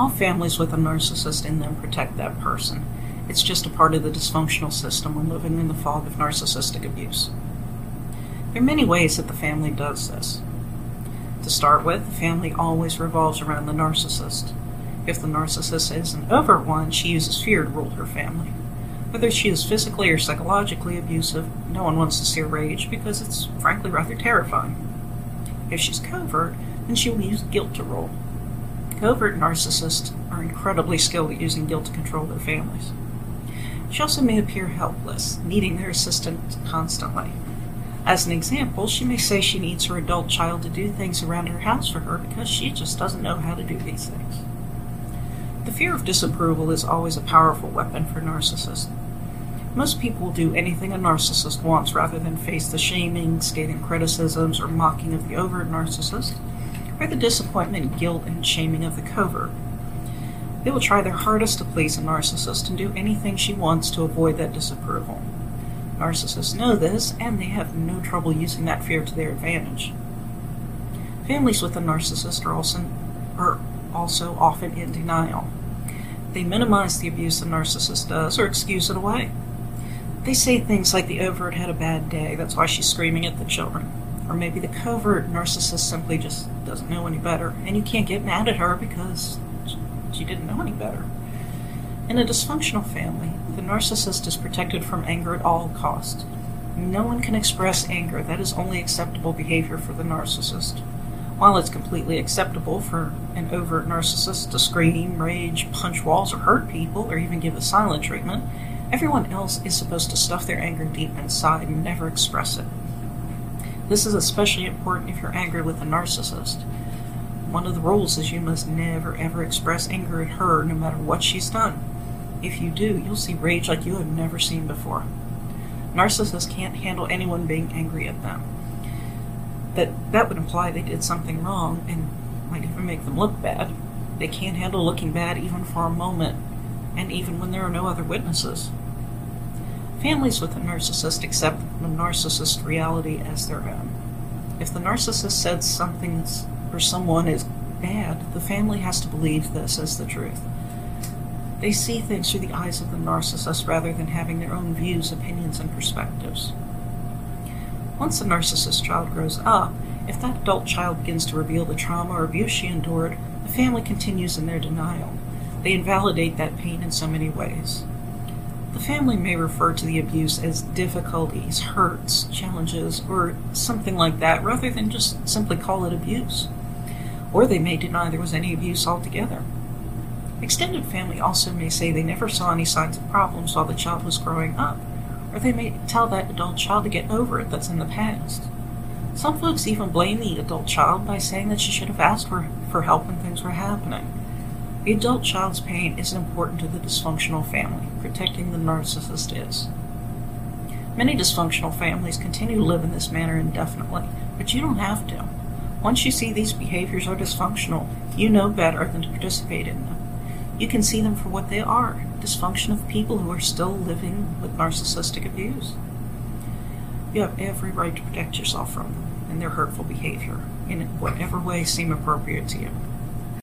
All families with a narcissist in them protect that person. It's just a part of the dysfunctional system when living in the fog of narcissistic abuse. There are many ways that the family does this. To start with, the family always revolves around the narcissist. If the narcissist is an overt one, she uses fear to rule her family. Whether she is physically or psychologically abusive, no one wants to see her rage because it's frankly rather terrifying. If she's covert, then she will use guilt to rule. Covert narcissists are incredibly skilled at using guilt to control their families. She also may appear helpless, needing their assistance constantly. As an example, she may say she needs her adult child to do things around her house for her because she just doesn't know how to do these things. The fear of disapproval is always a powerful weapon for narcissists. Most people will do anything a narcissist wants rather than face the shaming, scathing criticisms, or mocking of the overt narcissist, or the disappointment, guilt, and shaming of the covert. They will try their hardest to please a narcissist and do anything she wants to avoid that disapproval. Narcissists know this, and they have no trouble using that fear to their advantage. Families with a narcissist are also, are also often in denial. They minimize the abuse the narcissist does or excuse it away. They say things like the overt had a bad day, that's why she's screaming at the children. Or maybe the covert narcissist simply just doesn't know any better, and you can't get mad at her because she didn't know any better. In a dysfunctional family, the narcissist is protected from anger at all costs. No one can express anger. That is only acceptable behavior for the narcissist. While it's completely acceptable for an overt narcissist to scream, rage, punch walls, or hurt people, or even give a silent treatment, everyone else is supposed to stuff their anger deep inside and never express it. This is especially important if you're angry with a narcissist. One of the rules is you must never ever express anger at her no matter what she's done. If you do, you'll see rage like you have never seen before. Narcissists can't handle anyone being angry at them. That that would imply they did something wrong and might even make them look bad. They can't handle looking bad even for a moment, and even when there are no other witnesses. Families with a narcissist accept the narcissist reality as their own. If the narcissist said something or someone is bad, the family has to believe this as the truth. They see things through the eyes of the narcissist rather than having their own views, opinions, and perspectives. Once the narcissist child grows up, if that adult child begins to reveal the trauma or abuse she endured, the family continues in their denial. They invalidate that pain in so many ways. The family may refer to the abuse as difficulties, hurts, challenges, or something like that, rather than just simply call it abuse. Or they may deny there was any abuse altogether. Extended family also may say they never saw any signs of problems while the child was growing up, or they may tell that adult child to get over it that's in the past. Some folks even blame the adult child by saying that she should have asked for, for help when things were happening. The adult child's pain is important to the dysfunctional family, protecting the narcissist is. Many dysfunctional families continue to live in this manner indefinitely, but you don't have to. Once you see these behaviors are dysfunctional, you know better than to participate in them. You can see them for what they are dysfunction of people who are still living with narcissistic abuse. You have every right to protect yourself from them and their hurtful behavior in whatever way seem appropriate to you.